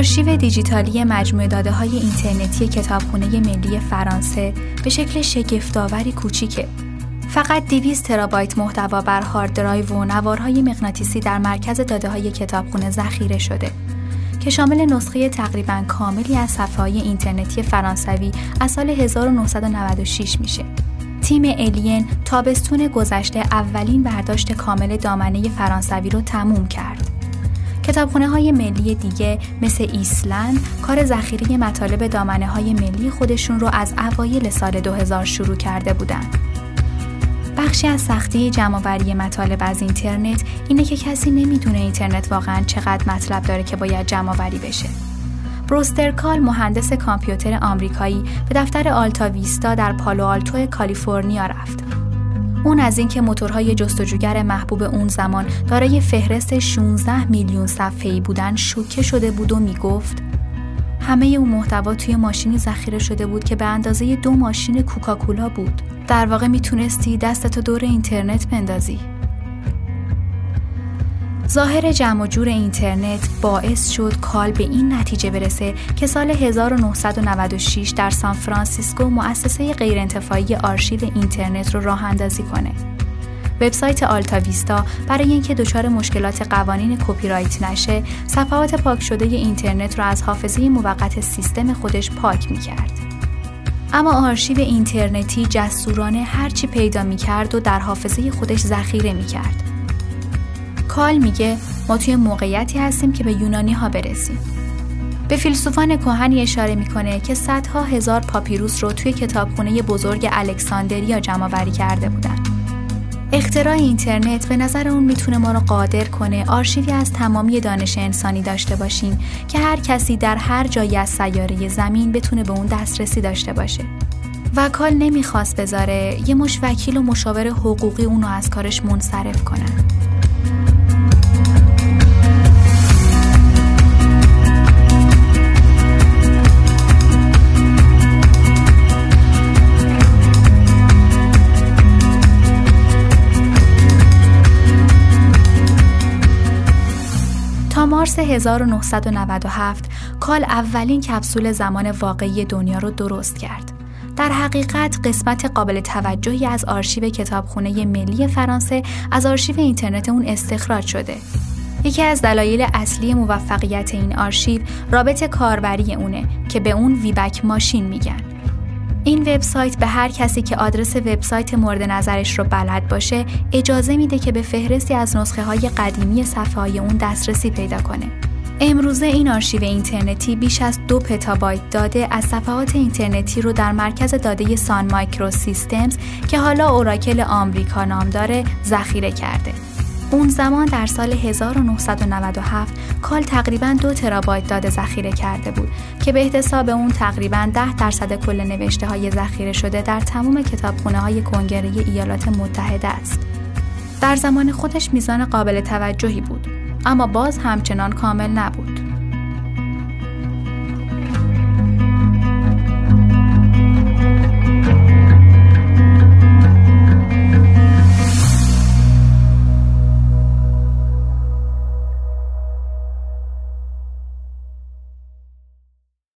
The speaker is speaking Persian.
آرشیو دیجیتالی مجموعه داده های اینترنتی کتابخونه ملی فرانسه به شکل شگفتآوری کوچیکه. فقط 200 ترابایت محتوا بر هارد درایو و نوارهای مغناطیسی در مرکز داده های کتابخونه ذخیره شده که شامل نسخه تقریبا کاملی از صفحه های اینترنتی فرانسوی از سال 1996 میشه. تیم الین تابستون گذشته اولین برداشت کامل دامنه فرانسوی رو تموم کرد. کتابخونه های ملی دیگه مثل ایسلند کار ذخیره مطالب دامنه های ملی خودشون رو از اوایل سال 2000 شروع کرده بودند. بخشی از سختی جمعآوری مطالب از اینترنت اینه که کسی نمی‌دونه اینترنت واقعا چقدر مطلب داره که باید جمعآوری بشه. بروستر کال مهندس کامپیوتر آمریکایی به دفتر آلتا ویستا در پالو آلتو کالیفرنیا رفت. اون از اینکه موتورهای جستجوگر محبوب اون زمان دارای فهرست 16 میلیون صفحه‌ای بودن شوکه شده بود و می‌گفت همه اون محتوا توی ماشینی ذخیره شده بود که به اندازه دو ماشین کوکاکولا بود. در واقع می‌تونستی دستتو دور اینترنت بندازی. ظاهر جمع و جور اینترنت باعث شد کال به این نتیجه برسه که سال 1996 در سان فرانسیسکو مؤسسه غیرانتفاعی آرشیو اینترنت رو راه اندازی کنه. وبسایت آلتا ویستا برای اینکه دچار مشکلات قوانین کپی رایت نشه، صفحات پاک شده اینترنت رو از حافظه موقت سیستم خودش پاک می‌کرد. اما آرشیو اینترنتی جسورانه هرچی پیدا می‌کرد و در حافظه خودش ذخیره می‌کرد. کال میگه ما توی موقعیتی هستیم که به یونانی ها برسیم. به فیلسوفان کهنی اشاره می‌کنه که صدها هزار پاپیروس رو توی کتابخونه بزرگ الکساندریا جمع وری کرده بودن. اختراع اینترنت به نظر اون می‌تونه ما رو قادر کنه آرشیوی از تمامی دانش انسانی داشته باشیم که هر کسی در هر جایی از سیاره زمین بتونه به اون دسترسی داشته باشه. وکال نمی‌خواست بذاره یه مش وکیل و مشاور حقوقی اونو از کارش منصرف کنن. مارس 1997 کال اولین کپسول زمان واقعی دنیا رو درست کرد. در حقیقت قسمت قابل توجهی از آرشیو کتابخونه ملی فرانسه از آرشیو اینترنت اون استخراج شده. یکی از دلایل اصلی موفقیت این آرشیو رابط کاربری اونه که به اون Wayback Machine میگن. این وبسایت به هر کسی که آدرس وبسایت مورد نظرش رو بلد باشه اجازه میده که به فهرستی از نسخه های قدیمی صفحه های اون دسترسی پیدا کنه. امروزه این آرشیو اینترنتی بیش از دو پتابایت داده از صفحات اینترنتی رو در مرکز داده سان مایکرو سیستمز که حالا اوراکل آمریکا نام داره ذخیره کرده. اون زمان در سال 1997 کال تقریبا دو ترابایت داده ذخیره کرده بود که به احتساب اون تقریبا 10 درصد کل نوشته های ذخیره شده در تمام کتابخونه های کنگره ایالات متحده است. در زمان خودش میزان قابل توجهی بود اما باز همچنان کامل نبود.